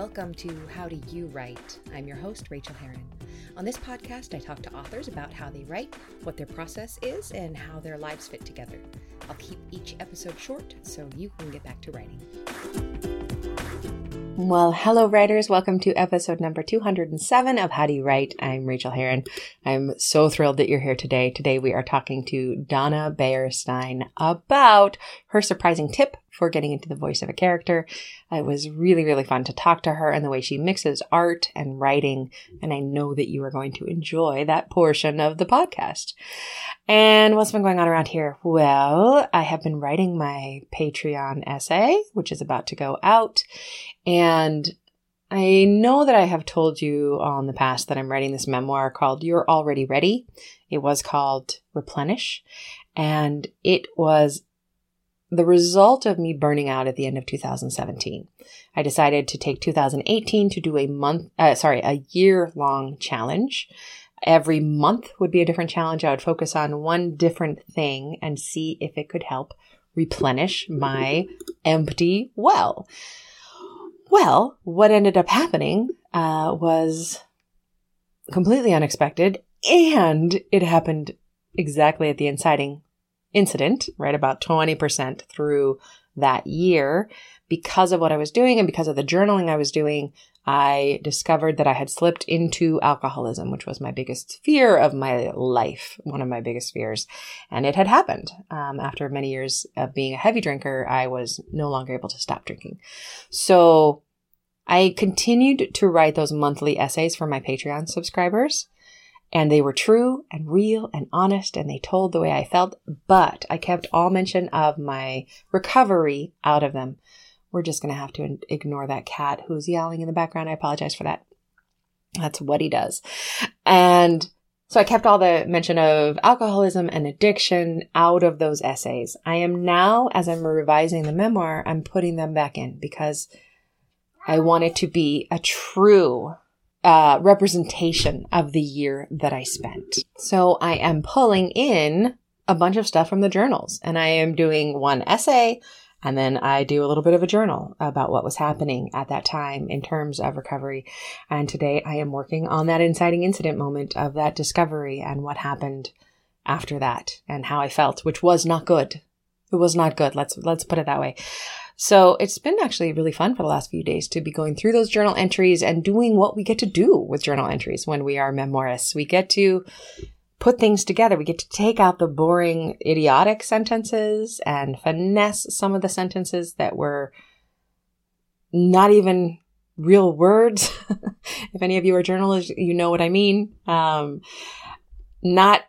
Welcome to How Do You Write? I'm your host, Rachel Herron. On this podcast, I talk to authors about how they write, what their process is, and how their lives fit together. I'll keep each episode short so you can get back to writing. Well, hello, writers. Welcome to episode number 207 of How Do You Write? I'm Rachel Herron. I'm so thrilled that you're here today. Today, we are talking to Donna Baier Stein about her surprising tip for getting into the voice of a character. It was really, really fun to talk to her and the way she mixes art and writing. And I know that you are going to enjoy that portion of the podcast. And what's been going on around here? Well, I have been writing my Patreon essay, which is about to go out. And I know that I have told you on the past that I'm writing this memoir called You're Already Ready. It was called Replenish. And it was the result of me burning out at the end of 2017. I decided to take 2018 to do a month, uh, sorry, a year long challenge. Every month would be a different challenge. I would focus on one different thing and see if it could help replenish my empty well. Well, what ended up happening uh, was completely unexpected, and it happened exactly at the inciting incident, right? About 20% through that year. Because of what I was doing and because of the journaling I was doing, I discovered that I had slipped into alcoholism, which was my biggest fear of my life, one of my biggest fears. And it had happened. Um, after many years of being a heavy drinker, I was no longer able to stop drinking. So I continued to write those monthly essays for my Patreon subscribers. And they were true and real and honest and they told the way I felt, but I kept all mention of my recovery out of them. We're just going to have to ignore that cat who's yelling in the background. I apologize for that. That's what he does. And so I kept all the mention of alcoholism and addiction out of those essays. I am now, as I'm revising the memoir, I'm putting them back in because I want it to be a true uh, representation of the year that I spent. So I am pulling in a bunch of stuff from the journals and I am doing one essay and then I do a little bit of a journal about what was happening at that time in terms of recovery. And today I am working on that inciting incident moment of that discovery and what happened after that and how I felt, which was not good. It was not good. Let's, let's put it that way. So it's been actually really fun for the last few days to be going through those journal entries and doing what we get to do with journal entries when we are memoirists. We get to put things together. We get to take out the boring, idiotic sentences and finesse some of the sentences that were not even real words. if any of you are journalists, you know what I mean. Um, not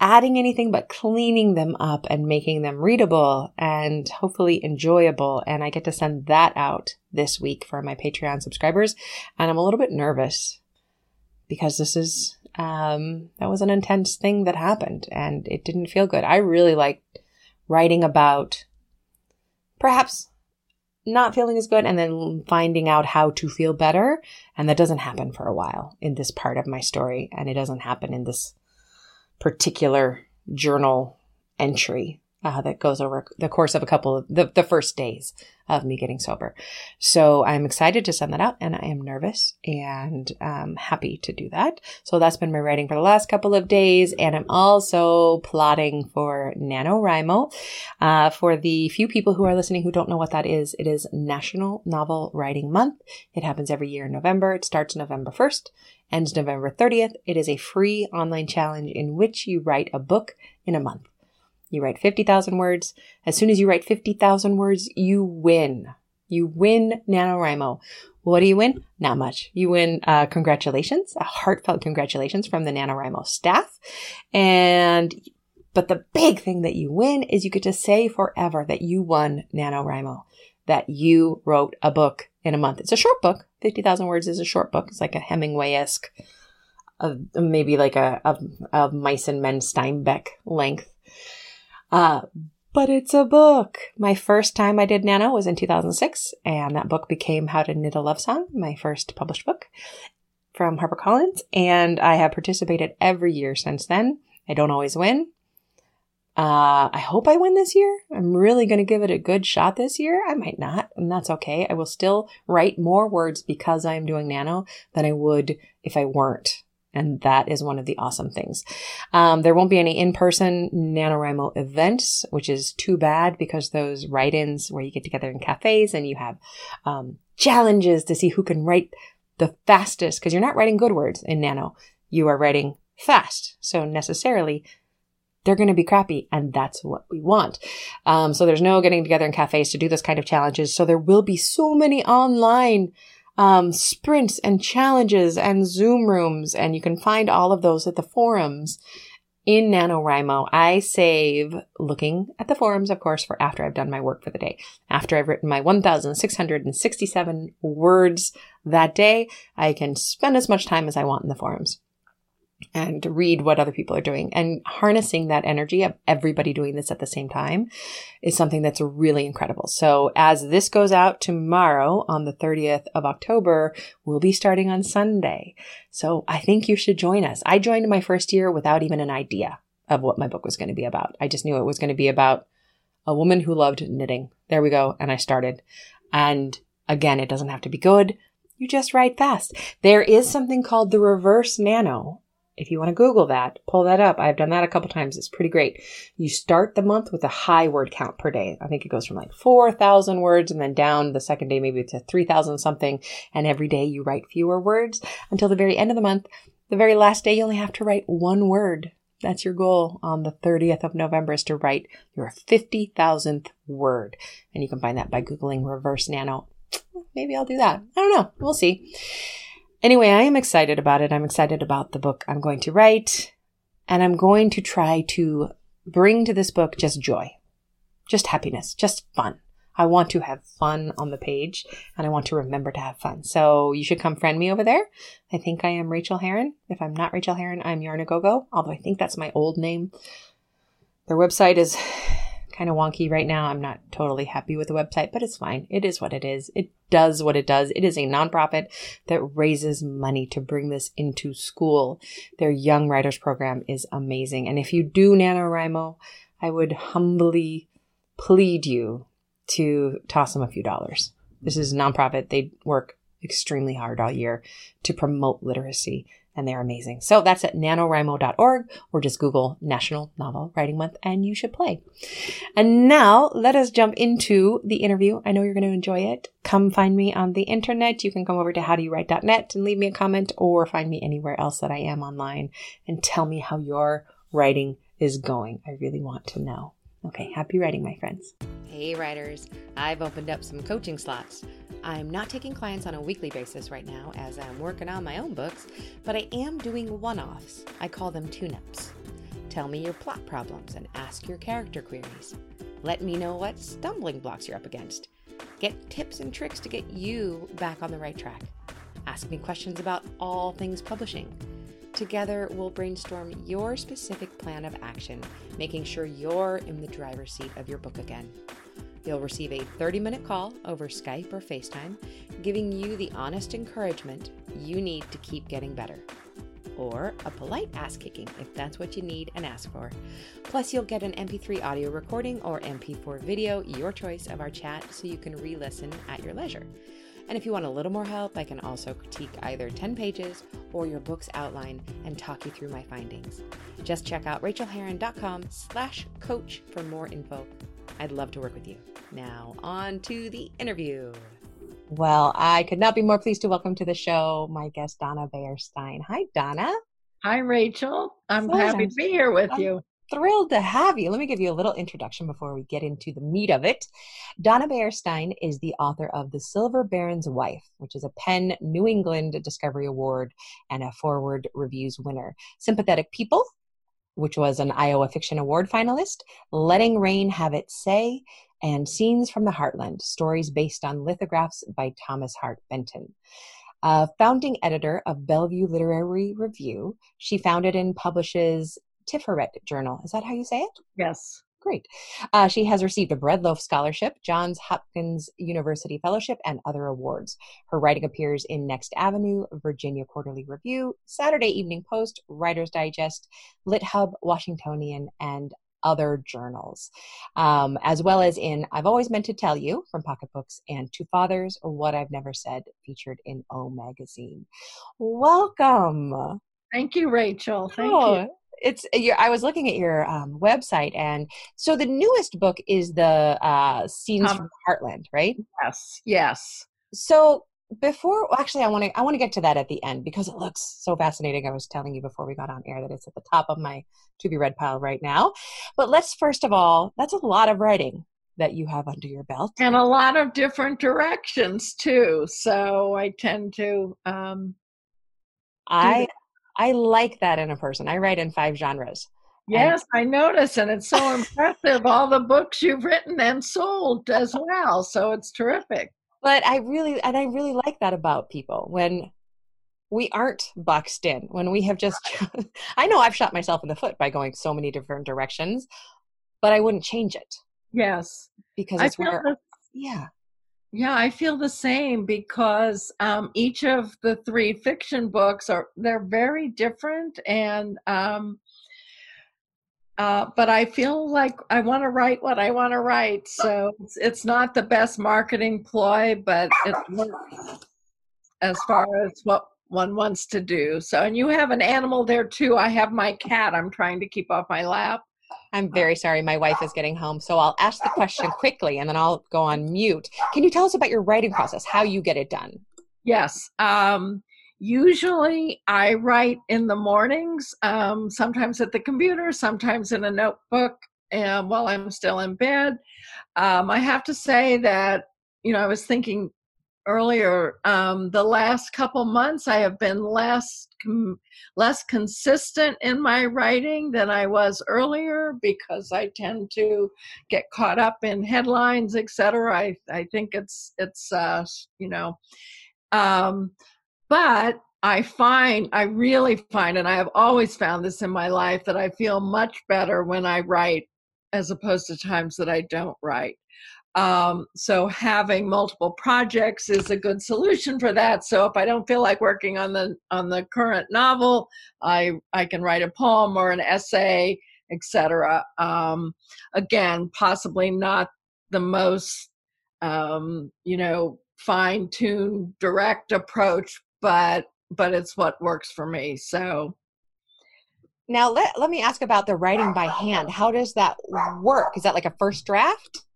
adding anything but cleaning them up and making them readable and hopefully enjoyable. And I get to send that out this week for my Patreon subscribers. And I'm a little bit nervous because this is, um, that was an intense thing that happened and it didn't feel good. I really liked writing about perhaps not feeling as good and then finding out how to feel better. And that doesn't happen for a while in this part of my story. And it doesn't happen in this particular journal entry uh, that goes over the course of a couple of the, the first days of me getting sober. So I'm excited to send that out and I am nervous and um, happy to do that. So that's been my writing for the last couple of days. And I'm also plotting for NaNoWriMo. Uh, for the few people who are listening who don't know what that is, it is National Novel Writing Month. It happens every year in November. It starts November 1st ends November 30th. It is a free online challenge in which you write a book in a month. You write 50,000 words. As soon as you write 50,000 words, you win. You win NaNoWriMo. What do you win? Not much. You win uh, congratulations, a heartfelt congratulations from the NaNoWriMo staff. And, but the big thing that you win is you get to say forever that you won NaNoWriMo, that you wrote a book in a month. It's a short book. 50,000 words is a short book. It's like a Hemingway-esque, uh, maybe like a, a, a Mice and Men Steinbeck length. Uh, but it's a book. My first time I did Nano was in 2006, and that book became How to Knit a Love Song, my first published book from HarperCollins. And I have participated every year since then. I don't always win. Uh, I hope I win this year. I'm really going to give it a good shot this year. I might not, and that's okay. I will still write more words because I am doing nano than I would if I weren't. And that is one of the awesome things. Um, there won't be any in-person NaNoWriMo events, which is too bad because those write-ins where you get together in cafes and you have um, challenges to see who can write the fastest, because you're not writing good words in Nano. You are writing fast. So necessarily they're going to be crappy and that's what we want. Um, so there's no getting together in cafes to do this kind of challenges. So there will be so many online um, sprints and challenges and Zoom rooms, and you can find all of those at the forums in NaNoWriMo. I save looking at the forums, of course, for after I've done my work for the day. After I've written my 1,667 words that day, I can spend as much time as I want in the forums and read what other people are doing and harnessing that energy of everybody doing this at the same time is something that's really incredible. So as this goes out tomorrow on the 30th of October, we'll be starting on Sunday. So I think you should join us. I joined my first year without even an idea of what my book was going to be about. I just knew it was going to be about a woman who loved knitting. There we go. And I started. And again, it doesn't have to be good. You just write fast. There is something called the reverse nano if you want to Google that, pull that up. I've done that a couple times. It's pretty great. You start the month with a high word count per day. I think it goes from like 4,000 words and then down the second day, maybe to 3,000 something. And every day you write fewer words until the very end of the month. The very last day, you only have to write one word. That's your goal on the 30th of November is to write your 50,000th word. And you can find that by Googling reverse nano. Maybe I'll do that. I don't know. We'll see. Anyway, I am excited about it. I'm excited about the book I'm going to write, and I'm going to try to bring to this book just joy, just happiness, just fun. I want to have fun on the page and I want to remember to have fun. So you should come friend me over there. I think I am Rachel Herron. If I'm not Rachel Herron, I'm Yarnagogo, although I think that's my old name. Their website is kind of wonky right now. I'm not totally happy with the website, but it's fine. It is what it is. It does what it does. It is a nonprofit that raises money to bring this into school. Their Young Writers program is amazing. And if you do NaNoWriMo, I would humbly plead you to toss them a few dollars. This is a nonprofit. They work extremely hard all year to promote literacy and they're amazing. So that's at nanowrimo.org or just Google National Novel Writing Month and you should play. And now let us jump into the interview. I know you're going to enjoy it. Come find me on the internet. You can come over to howdoyouwrite.net and leave me a comment or find me anywhere else that I am online and tell me how your writing is going. I really want to know. Okay, happy writing, my friends. Hey, writers. I've opened up some coaching slots. I'm not taking clients on a weekly basis right now as I'm working on my own books, but I am doing one offs. I call them tune ups. Tell me your plot problems and ask your character queries. Let me know what stumbling blocks you're up against. Get tips and tricks to get you back on the right track. Ask me questions about all things publishing. Together, we'll brainstorm your specific plan of action, making sure you're in the driver's seat of your book again. You'll receive a 30 minute call over Skype or FaceTime, giving you the honest encouragement you need to keep getting better. Or a polite ass kicking if that's what you need and ask for. Plus, you'll get an MP3 audio recording or MP4 video, your choice of our chat, so you can re listen at your leisure. And if you want a little more help, I can also critique either 10 pages or your book's outline and talk you through my findings. Just check out rachaelherron.com slash coach for more info. I'd love to work with you. Now, on to the interview. Well, I could not be more pleased to welcome to the show my guest, Donna Baier Stein. Hi, Donna. Hi, Rachel. I'm so happy to be here with I'm you. Thrilled to have you. Let me give you a little introduction before we get into the meat of it. Donna Baier Stein is the author of The Silver Baron's Wife, which is a PEN New England Discovery Award and a Forward Reviews winner. Sympathetic People, which was an Iowa Fiction Award finalist, Letting Rain Have Its Say, and Scenes from the Heartland, stories based on lithographs by Thomas Hart Benton. A founding editor of Bellevue Literary Review, she founded and publishes Tiferet Journal. Is that how you say it? Yes. Great. Uh, she has received a Breadloaf Scholarship, Johns Hopkins University Fellowship, and other awards. Her writing appears in Next Avenue, Virginia Quarterly Review, Saturday Evening Post, Writer's Digest, Lit Hub, Washingtonian, and other journals, um, as well as in I've Always Meant to Tell You from Pocketbooks and Two Fathers, What I've Never Said, featured in O Magazine. Welcome. Thank you, Rachel. Thank oh, you. It's I was looking at your um, website, and so the newest book is the uh, Scenes um, from Heartland, right? Yes, yes. So before actually i want to i want to get to that at the end because it looks so fascinating. I was telling you before we got on air that it's at the top of my to be read pile right now. But let's first of all that's a lot of writing that you have under your belt. And a lot of different directions too. So i tend to um i i like that in a person i write in five genres Yes, I notice, and it's so impressive all the books you've written and sold as well. So it's terrific but I really and I really like that about people when we aren't boxed in when we have just I know I've shot myself in the foot by going so many different directions but I wouldn't change it. Yes. Because it's where the, yeah. Yeah, I feel the same because um, each of the three fiction books are they're very different and um, uh, but I feel like I want to write what I want to write. So it's, it's not the best marketing ploy, but it works as far as what one wants to do. So, and you have an animal there too. I have my cat I'm trying to keep off my lap. I'm very sorry. My wife is getting home. So I'll ask the question quickly and then I'll go on mute. Can you tell us about your writing process, how you get it done? Yes. Um, Usually, I write in the mornings, um, sometimes at the computer, sometimes in a notebook, and while I'm still in bed. Um, I have to say that, you know, I was thinking earlier, um, the last couple months I have been less com- less consistent in my writing than I was earlier because I tend to get caught up in headlines, etc. I I think it's it's uh, you know. Um, but I find, I really find, and I have always found this in my life, that I feel much better when I write as opposed to times that I don't write. Um, so having multiple projects is a good solution for that. So if I don't feel like working on the on the current novel, I I can write a poem or an essay, etc. Um, again, possibly not the most um, you know fine tuned direct approach, but but it's what works for me. So now let let me ask about the writing by hand. How does that work? Is that like a first draft?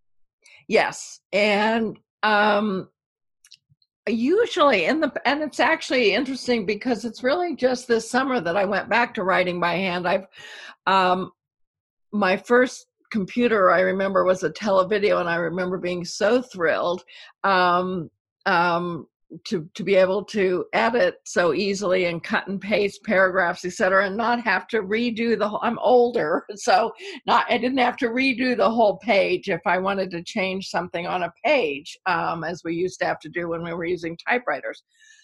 Yes. And um usually in the and it's actually interesting because it's really just this summer that I went back to writing by hand. I've um my first computer I remember was a televideo and I remember being so thrilled um um to to be able to edit so easily and cut and paste paragraphs etc and not have to redo the whole i'm older so not i didn't have to redo the whole page if i wanted to change something on a page um, as we used to have to do when we were using typewriters.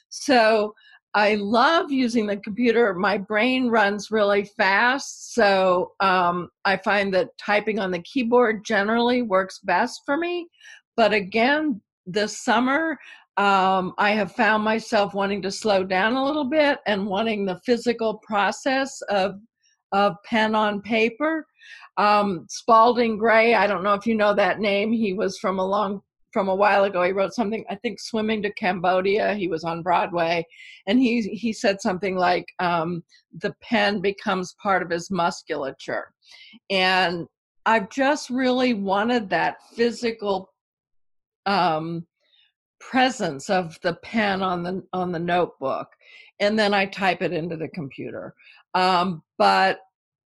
So i love using the computer. My brain runs really fast so um, i find that typing on the keyboard generally works best for me. But again this summer um, I have found myself wanting to slow down a little bit and wanting the physical process of of pen on paper. Um, Spalding Gray, I don't know if you know that name. He was from a long from a while ago. He wrote something, I think, "Swimming to Cambodia." He was on Broadway, and he he said something like, um, "The pen becomes part of his musculature," and I've just really wanted that physical um, presence of the pen on the on the notebook and then i type it into the computer. Um, but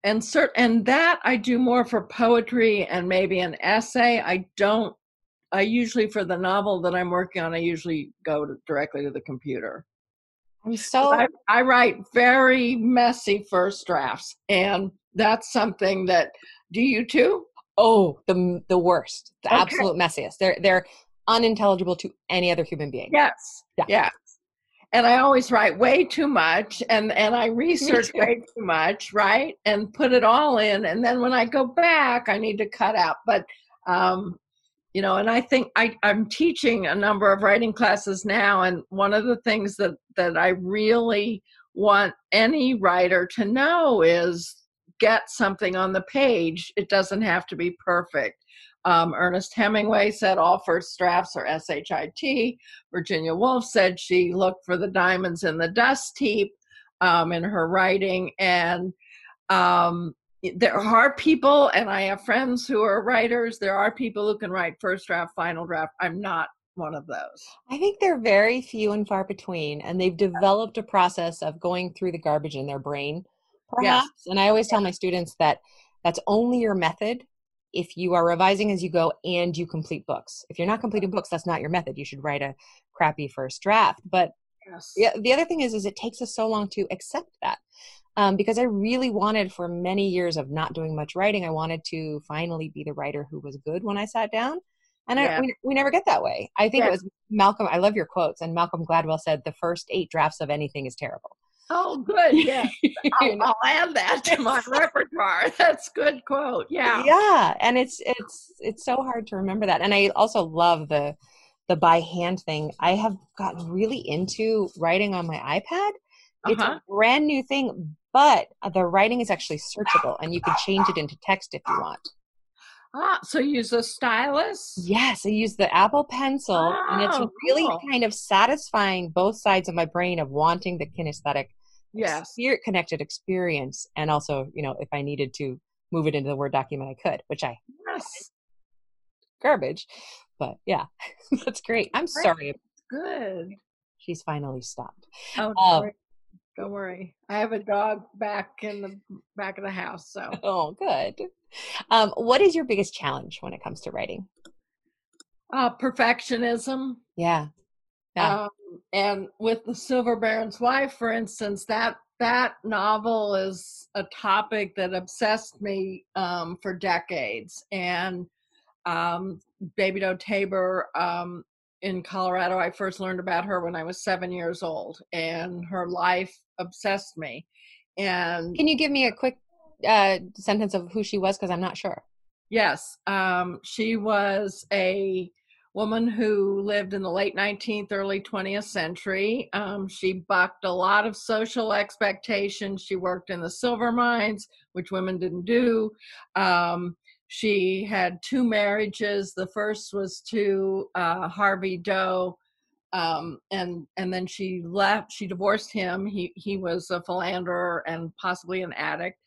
and cert and that i do more for poetry and maybe an essay. I don't i usually for the novel that i'm working on i usually go to, directly to the computer. I'm so I, I write very messy first drafts and that's something that do you too? Oh the the worst the okay. absolute messiest. They're they're unintelligible to any other human being. Yes. Yeah. Yes. And I always write way too much and, and I research way too much, right? And put it all in. And then when I go back, I need to cut out. But, um, you know, and I think I, I'm teaching a number of writing classes now. And one of the things that, that I really want any writer to know is get something on the page, it doesn't have to be perfect. Um, Ernest Hemingway said all first drafts are SHIT. Virginia Woolf said she looked for the diamonds in the dust heap um, in her writing. And um, there are people, and I have friends who are writers, there are people who can write first draft, final draft. I'm not one of those. I think they're very few and far between, and they've developed a process of going through the garbage in their brain, perhaps. Yes. And I always tell my students that that's only your method if you are revising as you go and you complete books. If you're not completing books, that's not your method. You should write a crappy first draft. But yes. yeah, the other thing is, is it takes us so long to accept that. Um, because I really wanted for many years of not doing much writing, I wanted to finally be the writer who was good when I sat down. And yeah. I, we, we never get that way. I think yeah. it was Malcolm. I love your quotes. And Malcolm Gladwell said, the first eight drafts of anything is terrible. Oh, good. Yeah. I'll, I'll, add that to my repertoire. That's good quote. Yeah. Yeah. And it's, it's, it's so hard to remember that. And I also love the, the by hand thing. I have gotten really into writing on my iPad. It's uh-huh. a brand new thing, but the writing is actually searchable and you can change it into text if you want. Ah, so you use a stylus? Yes, I use the Apple Pencil, and it's oh, really cool. kind of satisfying both sides of my brain of wanting the kinesthetic, yes, spirit connected experience, and also, you know, if I needed to move it into the Word document, I could, which I yes, garbage, but yeah, that's great. I'm great. sorry. Good. She's finally stopped. Oh, um, don't worry. I have a dog back in the back of the house, so. Oh, good. Um, what is your biggest challenge when it comes to writing? Uh, perfectionism. Yeah. Yeah. Um, and with the Silver Baron's Wife, for instance, that that novel is a topic that obsessed me um, for decades. And um, Baby Doe Tabor um, in Colorado, I first learned about her when I was seven years old, and her life obsessed me. And can you give me a quick uh, sentence of who she was? Because I'm not sure. Yes, um, she was a woman who lived in the late 19th, early 20th century. Um, she bucked a lot of social expectations. She worked in the silver mines, which women didn't do. Um, she had two marriages. The first was to uh, Harvey Doe, um, and and then she left. She divorced him. He he was a philanderer and possibly an addict,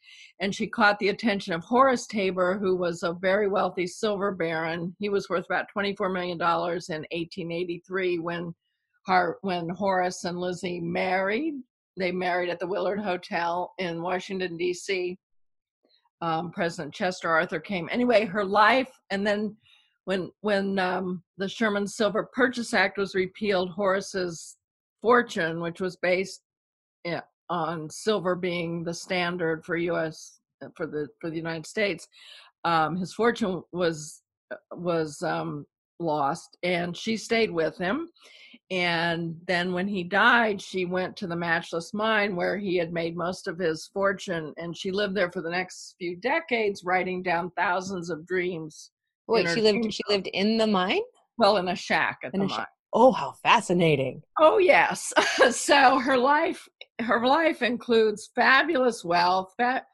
and she caught the attention of Horace Tabor, who was a very wealthy silver baron. He was worth about twenty four million dollars in 1883 when her when Horace and Lizzie married. They married at the Willard Hotel in Washington D.C um, President Chester Arthur came. Anyway, her life, and then when when um, the Sherman Silver Purchase Act was repealed, Horace's fortune, which was based on silver being the standard for U.S. For the for the United States, um, his fortune was was um, lost, and she stayed with him. And then when he died, she went to the Matchless Mine where he had made most of his fortune. And she lived there for the next few decades, writing down thousands of dreams. Wait, she lived she lived in the mine? Well, in a shack at in the mine. Oh, how fascinating. Oh yes. so her life her life includes fabulous wealth, fat,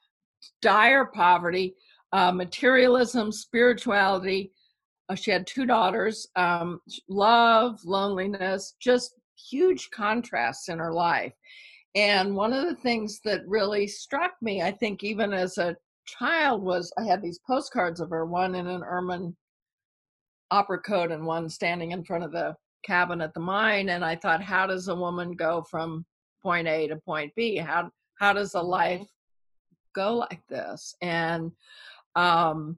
dire poverty, uh, materialism, spirituality, uh, she had two daughters, um, love, loneliness, just huge contrasts in her life. And one of the things that really struck me, I think, even as a child, was I had these postcards of her, one in an ermine opera coat and one standing in front of the cabin at the mine. And I thought, how does a woman go from point A to point B? How how does a life go like this? And um,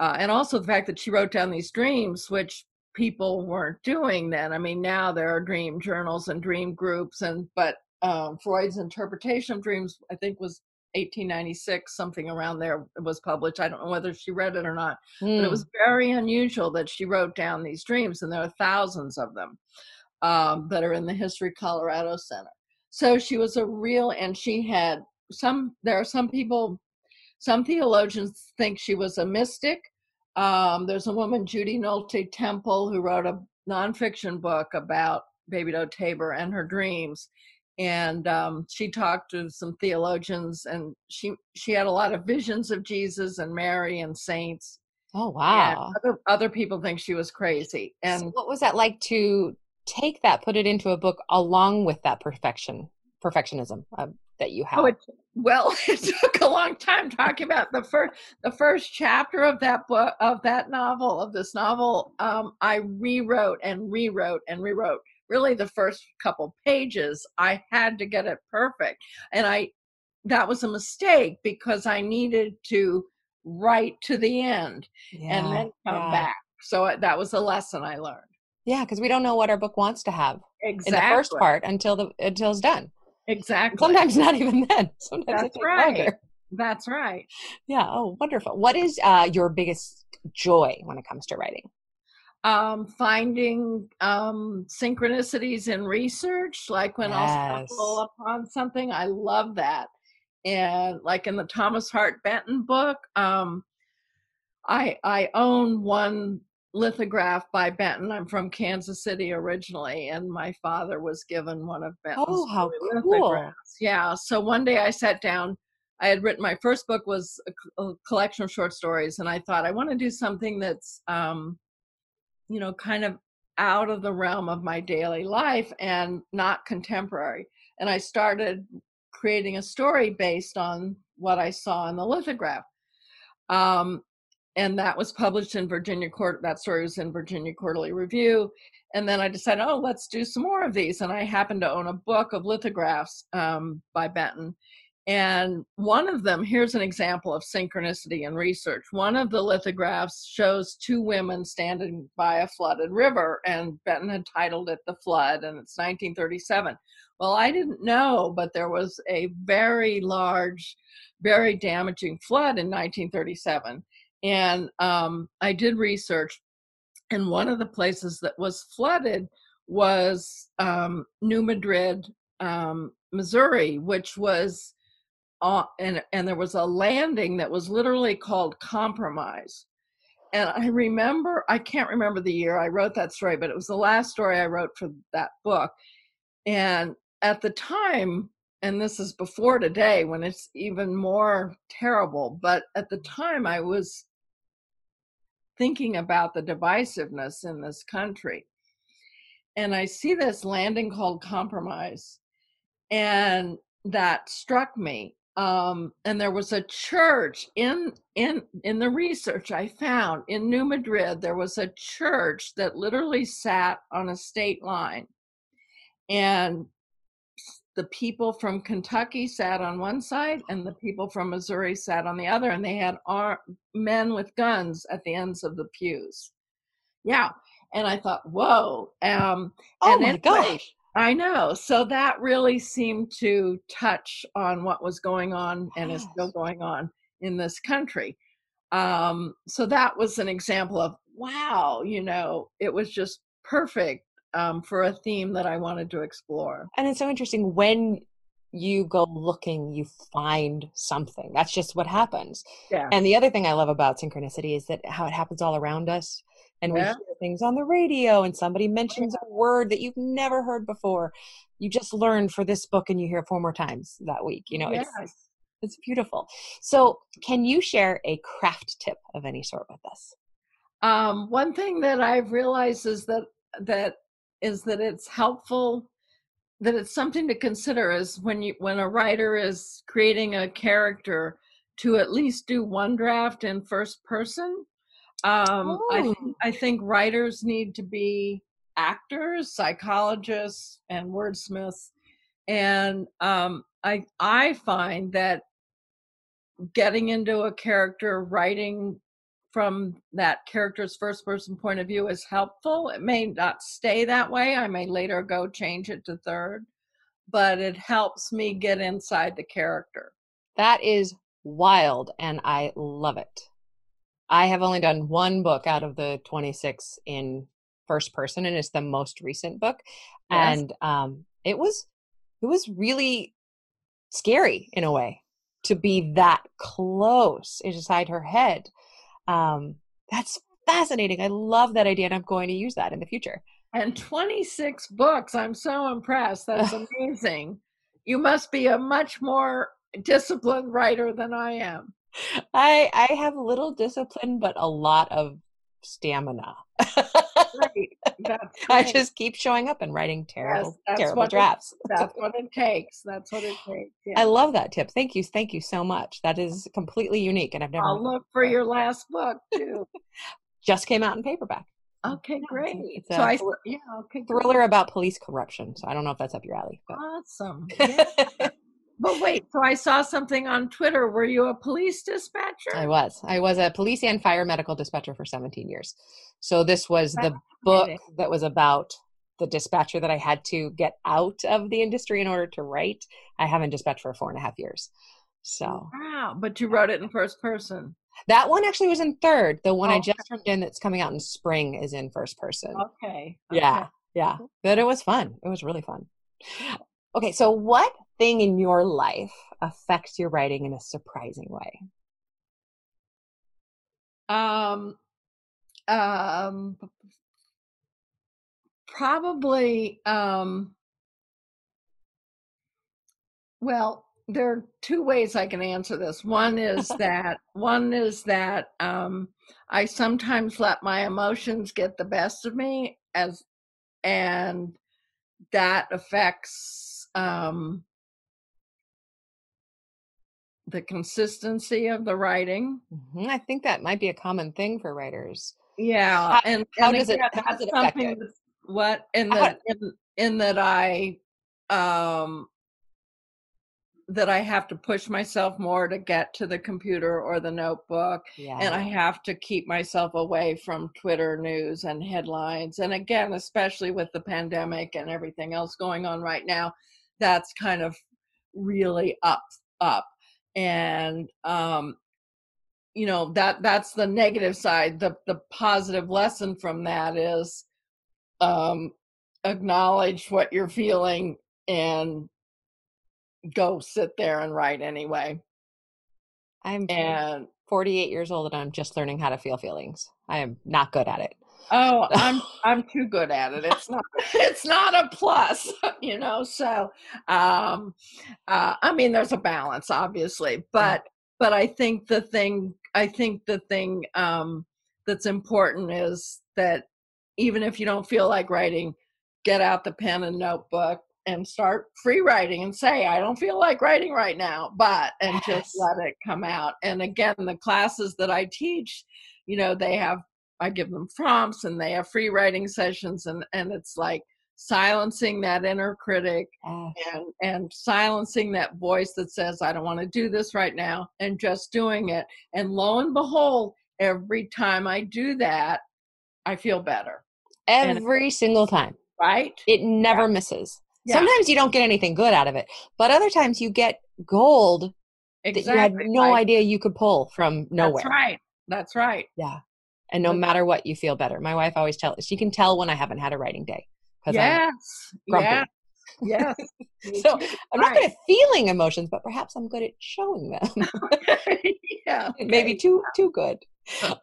uh, and also the fact that she wrote down these dreams, which people weren't doing then. I mean, now there are dream journals and dream groups, and but um, Freud's interpretation of dreams, I think, was 1896, something around there was published. I don't know whether she read it or not, mm. but it was hmm. very unusual that she wrote down these dreams, and there are thousands of them um, that are in the History Colorado Center. So she was a real, and she had some. There are some people some theologians think she was a mystic. Um, there's a woman, Judy Nolte Temple, who wrote a nonfiction book about Baby Doe Tabor and her dreams. And um, she talked to some theologians, and she she had a lot of visions of Jesus and Mary and saints. Oh wow! Other, other, people think she was crazy. And so what was that like to take that, put it into a book along with that perfection, perfectionism uh, that you oh, have? Oh, it, well, it took a long time talking about the first the first chapter of that book of that novel of this novel. Um, I rewrote and rewrote and rewrote really the first couple pages i had to get it perfect. And i that was a mistake because i needed to write to the end yeah, and then come yeah. back. So that was a lesson i learned. Yeah because we don't know what our book wants to have exactly. in the first part until the until it's done. Exactly. sometimes not even then sometimes that's right longer. that's right. Yeah oh wonderful. What is uh, your biggest joy when it comes to writing um, finding um, synchronicities in research, like when yes. I'll stumble upon something. I love that. And like in the Thomas Hart Benton book, um, I I own one lithograph by Benton. I'm from Kansas City originally, and my father was given one of Benton's oh, how cool. Yeah. So one day I sat down. I had written my first book was a, a collection of short stories, and I thought I want to do something that's um, you know, kind of out of the realm of my daily life and not contemporary. And I started creating a story based on what I saw in the lithograph. Um, and that was published in Virginia Court. That story was in Virginia Quarterly Review. And then I decided, oh, let's do some more of these. And I happened to own a book of lithographs um, by Benton. And one of them, here's an example of synchronicity in research. One of the lithographs shows two women standing by a flooded river, and Benton had titled it The Flood, and it's 1937. Well, I didn't know, but there was a very large, very damaging flood in 1937. And um, I did research, and one of the places that was flooded was um, New Madrid, um, Missouri, which was uh, and and there was a landing that was literally called compromise. And i remember i can't remember the year i wrote that story but it was the last story i wrote for that book. And at the time and this is before today when it's even more terrible but at the time i was thinking about the divisiveness in this country. And i see this landing called compromise and that struck me um, and there was a church in in in the research I found in New Madrid. There was a church that literally sat on a state line, and the people from Kentucky sat on one side, and the people from Missouri sat on the other, and they had ar- men with guns at the ends of the pews. Yeah, and I thought, whoa. Um, oh my anyway, gosh I know. So that really seemed to touch on what was going on and is still going on in this country. Um, so that was an example of wow, you know, it was just perfect um, for a theme that I wanted to explore. And it's so interesting when you go looking, you find something. That's just what happens. Yeah. And the other thing I love about synchronicity is that how it happens all around us and yeah. we hear things on the radio and somebody mentions a word that you've never heard before you just learn for this book and you hear it four more times that week you know yes. it's it's beautiful so can you share a craft tip of any sort with us um, one thing that i've realized is that that is that it's helpful that it's something to consider is when you when a writer is creating a character to at least do one draft in first person um, I, th- oh. I think writers need to be actors, psychologists, and wordsmiths. And um, I I find that getting into a character, writing from that character's first person point of view is helpful. It may not stay that way. I may later go change it to third, but it helps me get inside the character. That is wild, and I love it. I have only done one book out of the 26 in first person, and it's the most recent book. Yes. And um, it was it was really scary in a way to be that close inside her head. Um, that's fascinating. I love that idea, and I'm going to use that in the future. and 26 books. I'm so impressed. That's amazing. you must be a much more disciplined writer than I am. I I have little discipline, but a lot of stamina. That's I just keep showing up and writing terrible, that's terrible what it- drafts. That's what it takes. That's what it takes. Yeah. I love that tip. Thank you. Thank you so much. That is completely unique, and I've never I'll look for your last book too. just came out in paperback. Okay, great. it's so a I thr- yeah, okay. Thriller about police corruption. So I don't know if that's up your alley. But. Awesome. Yeah. But wait, so I saw something on Twitter. Were you a police dispatcher? I was. I was a police and fire medical dispatcher for 17 years. So this was the book that was about the dispatcher that I had to get out of the industry in order to write. I haven't dispatched for four and a half years. So Wow, but you wrote it in first person. that one actually was in third. The one I Oh. just turned in that's coming out in spring is in first person. Okay. Yeah, yeah. But it was fun. It was really fun. Okay, so what thing in your life affects your writing in a surprising way? Um, um, probably. Um, well, there are two ways I can answer this. One is that one is that um, I sometimes let my emotions get the best of me, as and that affects um, the consistency of the writing. Mhm, I think that might be a common thing for writers. Yeah, How- and how and does it- how does it affect it? What in that in, in that I um that I have to push myself more to get to the computer or the notebook, Yeah. and I have to keep myself away from Twitter news and headlines. And again, especially with the pandemic and everything else going on right now, that's kind of really up up and um you know that that's the negative side the the positive lesson from that is um acknowledge what you're feeling and go sit there and write anyway I'm and 48 years old and I'm just learning how to feel feelings. I am not good at it. Oh i'm i'm too good at it. It's not it's not a plus you know so um uh i mean there's a balance obviously but but i think the thing i think the thing um that's important is that even if you don't feel like writing get out the pen and notebook and start free writing and say i don't feel like writing right now but and Yes. just let it come out. And again the classes that i teach you know they have i give them prompts and they have free writing sessions and and it's like silencing that inner critic Yes. and and silencing that voice that says i don't want to do this right now and just doing it and lo and behold every time i do that i feel better and- Every single time. right It never misses. Yeah. Sometimes you don't get anything good out of it, but other times you get gold that you had no right. idea you could pull from nowhere. that's right that's right Yeah. And no That's- matter what, you feel better. My wife always tells she can tell when I haven't had a writing day. Because yes grumpy. yes yes So. I'm not Right. good at feeling emotions, but perhaps I'm good at showing them. yeah Maybe too too good.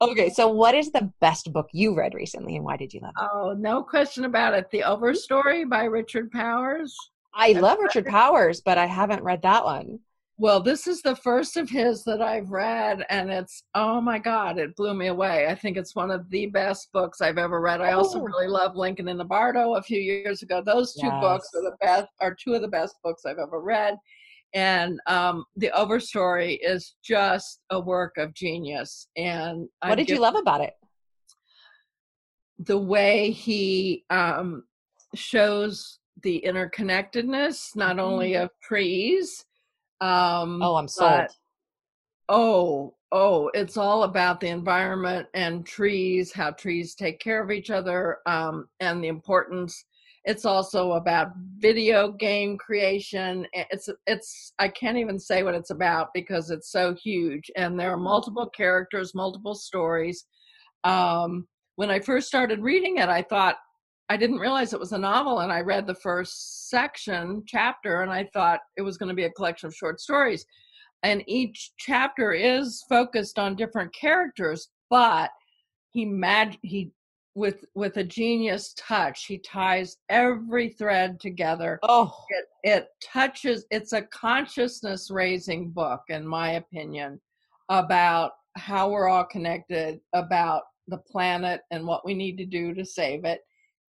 Okay, so what is the best book you read recently and why did you love it? oh no question about it the overstory mm-hmm. by richard powers I love Richard Powers, but I haven't read that one. Well, this is the first of his that I've read, and it's oh my god, it blew me away. I think it's one of the best books I've ever read. I also Oh. really love Lincoln in the Bardo a few years ago. Those two books are the best, are two of the best books I've ever read. And um, the Overstory is just a work of genius. And What did you love about it? the way he um, shows the interconnectedness, not only of trees. Um, Mm-hmm. Oh, I'm sold. but- oh oh it's all about the environment and trees how trees take care of each other um, and the importance it's also about video game creation it's it's i can't even say what it's about because it's so huge and there are multiple characters multiple stories um, when i first started reading it i thought i didn't realize it was a novel and i read the first section chapter and i thought it was going to be a collection of short stories. And each chapter is focused on different characters but he mag he with with a genius touch he ties every thread together. Oh, it, it touches it's a consciousness raising book in my opinion about how we're all connected about the planet and what we need to do to save it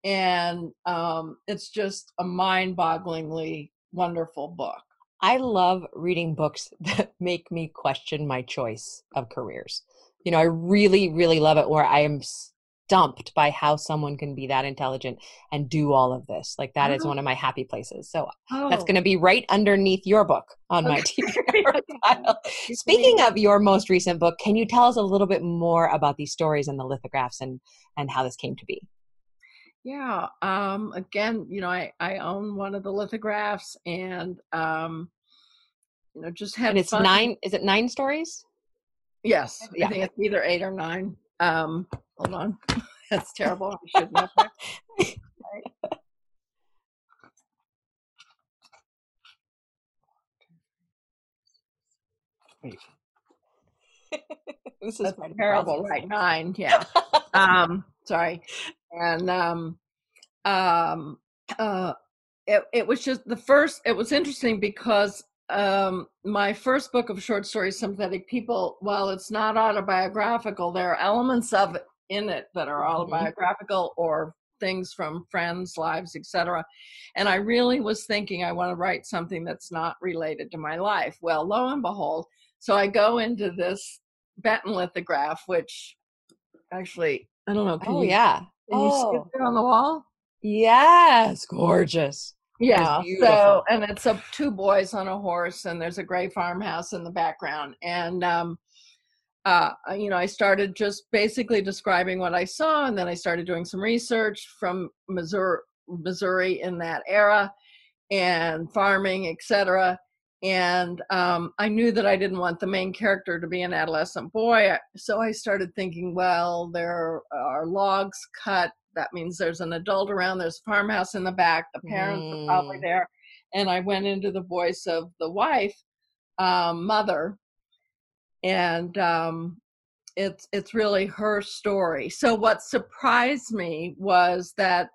and um, it's just a mind-bogglingly wonderful book I love reading books that make me question my choice of careers. You know, I really, really love it where I am stumped by how someone can be that intelligent and do all of this. Like that is Oh. one of my happy places. So oh, that's going to be right underneath your book on my Okay. TBR pile. Speaking of your most recent book, can you tell us a little bit more about these stories and the lithographs and and how this came to be? Yeah. Um, again, you know, I, I own one of the lithographs and, um, you know, just had And it's fun. nine. Is it nine stories? Yes. Yeah. I think it's either eight or nine. Um, hold on. That's terrible. I should know that. this is That's part of the terrible. process. Right. Nine. Yeah. um, sorry. And, um, um, uh, it, it was just the first, it was interesting because, um, my first book of short stories, Sympathetic People, while it's not autobiographical, there are elements of it in it that are Mhm. autobiographical or things from friends' lives, etc. And I really was thinking I want to write something that's not related to my life. Well, lo and behold, so I go into this Benton lithograph, which actually I don't know. Oh you, yeah. Can you see Oh it there on the wall? yes, gorgeous. Yeah. So, and it's a two boys on a horse, and there's a gray farmhouse in the background. And, um, uh, you know, I started just basically describing what I saw, and then I started doing some research from Missouri, Missouri in that era, and farming, etc. And um, I knew that I didn't want the main character to be an adolescent boy, so I started thinking, well, there are logs cut. That means there's an adult around. There's a farmhouse in the back. The parents are probably Mm. there. And I went into the voice of the wife, um, mother, and um, it's it's really her story. So what surprised me was that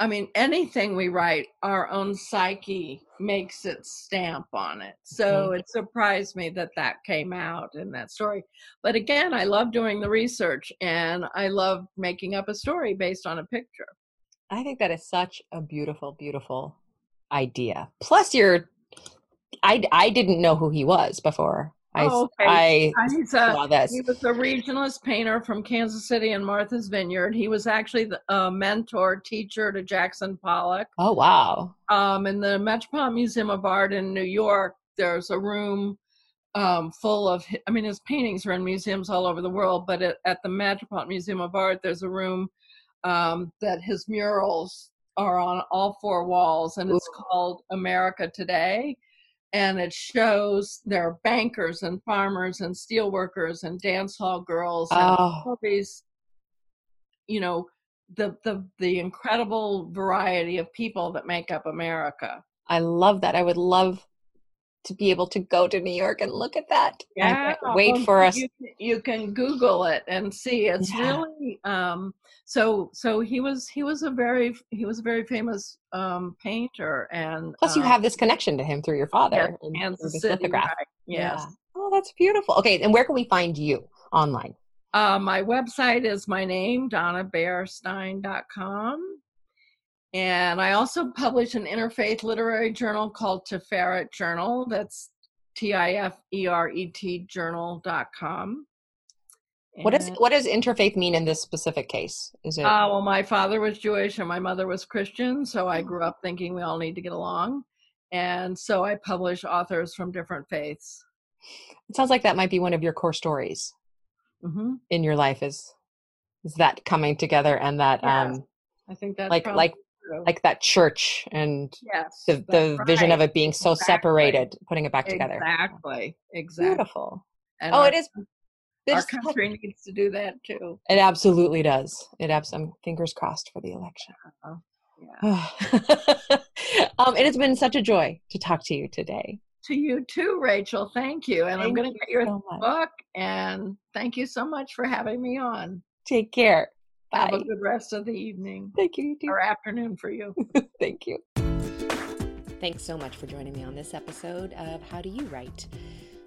I mean anything we write, our own psyche makes its stamp on it. Mm-hmm. So it surprised me that that came out in that story. But again, I love doing the research and I love making up a story based on a picture. I think that is such a beautiful, beautiful idea. Plus, you're. I I didn't know who he was before. I Oh, okay. I Uh, He's a, saw this. He was a regionalist painter from Kansas City and Martha's Vineyard. He was actually the uh, mentor teacher to Jackson Pollock. Oh wow. Um, in the Metropolitan Museum of Art in New York, there's a room um, full of, I mean, his paintings are in museums all over the world, but at, at the Metropolitan Museum of Art, there's a room um, that his murals are on all four walls, and it's called America Today. And it shows there are bankers and farmers and steelworkers and dance hall girls and Oh, all these, you know, the the the incredible variety of people that make up America. I love that. I would love to be able to go to New York and look at that. Can't wait well, for us. You, you can Google it and see. It's Yeah. really um, so. So he was he was a very he was a very famous um, painter and Plus, you um, have this connection to him through your father yes, and Kansas this City. lithograph. right, Yes. Yeah. Oh, that's beautiful. Okay, and where can we find you online? Uh, my website is my name, donnabaierstein.com. And I also publish an interfaith literary journal called Tiferet Journal. That's T I F E R E T journal.com. What does what does interfaith mean in this specific case? Is it Uh, well, my father was Jewish and my mother was Christian, so I grew up thinking we all need to get along. And so I publish authors from different faiths. it sounds like that might be one of your core stories hmm in your life is is that coming together and that um I think that's like probably like true. like that church and yes, the the vision of it being so Exactly. separated, putting it back together. Exactly, exactly. Beautiful. And Oh, our, it is. Our country needs to do that too. It absolutely does. It abs- I'm fingers crossed for the election. Yeah. um, it has been such a joy to talk to you today. To you too, Rachael. Thank you. And I'm going to get your so book. And thank you so much for having me on. Take care. Bye. Have a good rest of the evening. Thank you, you or afternoon for you. Thank you. Thanks so much for joining me on this episode of How Do You Write?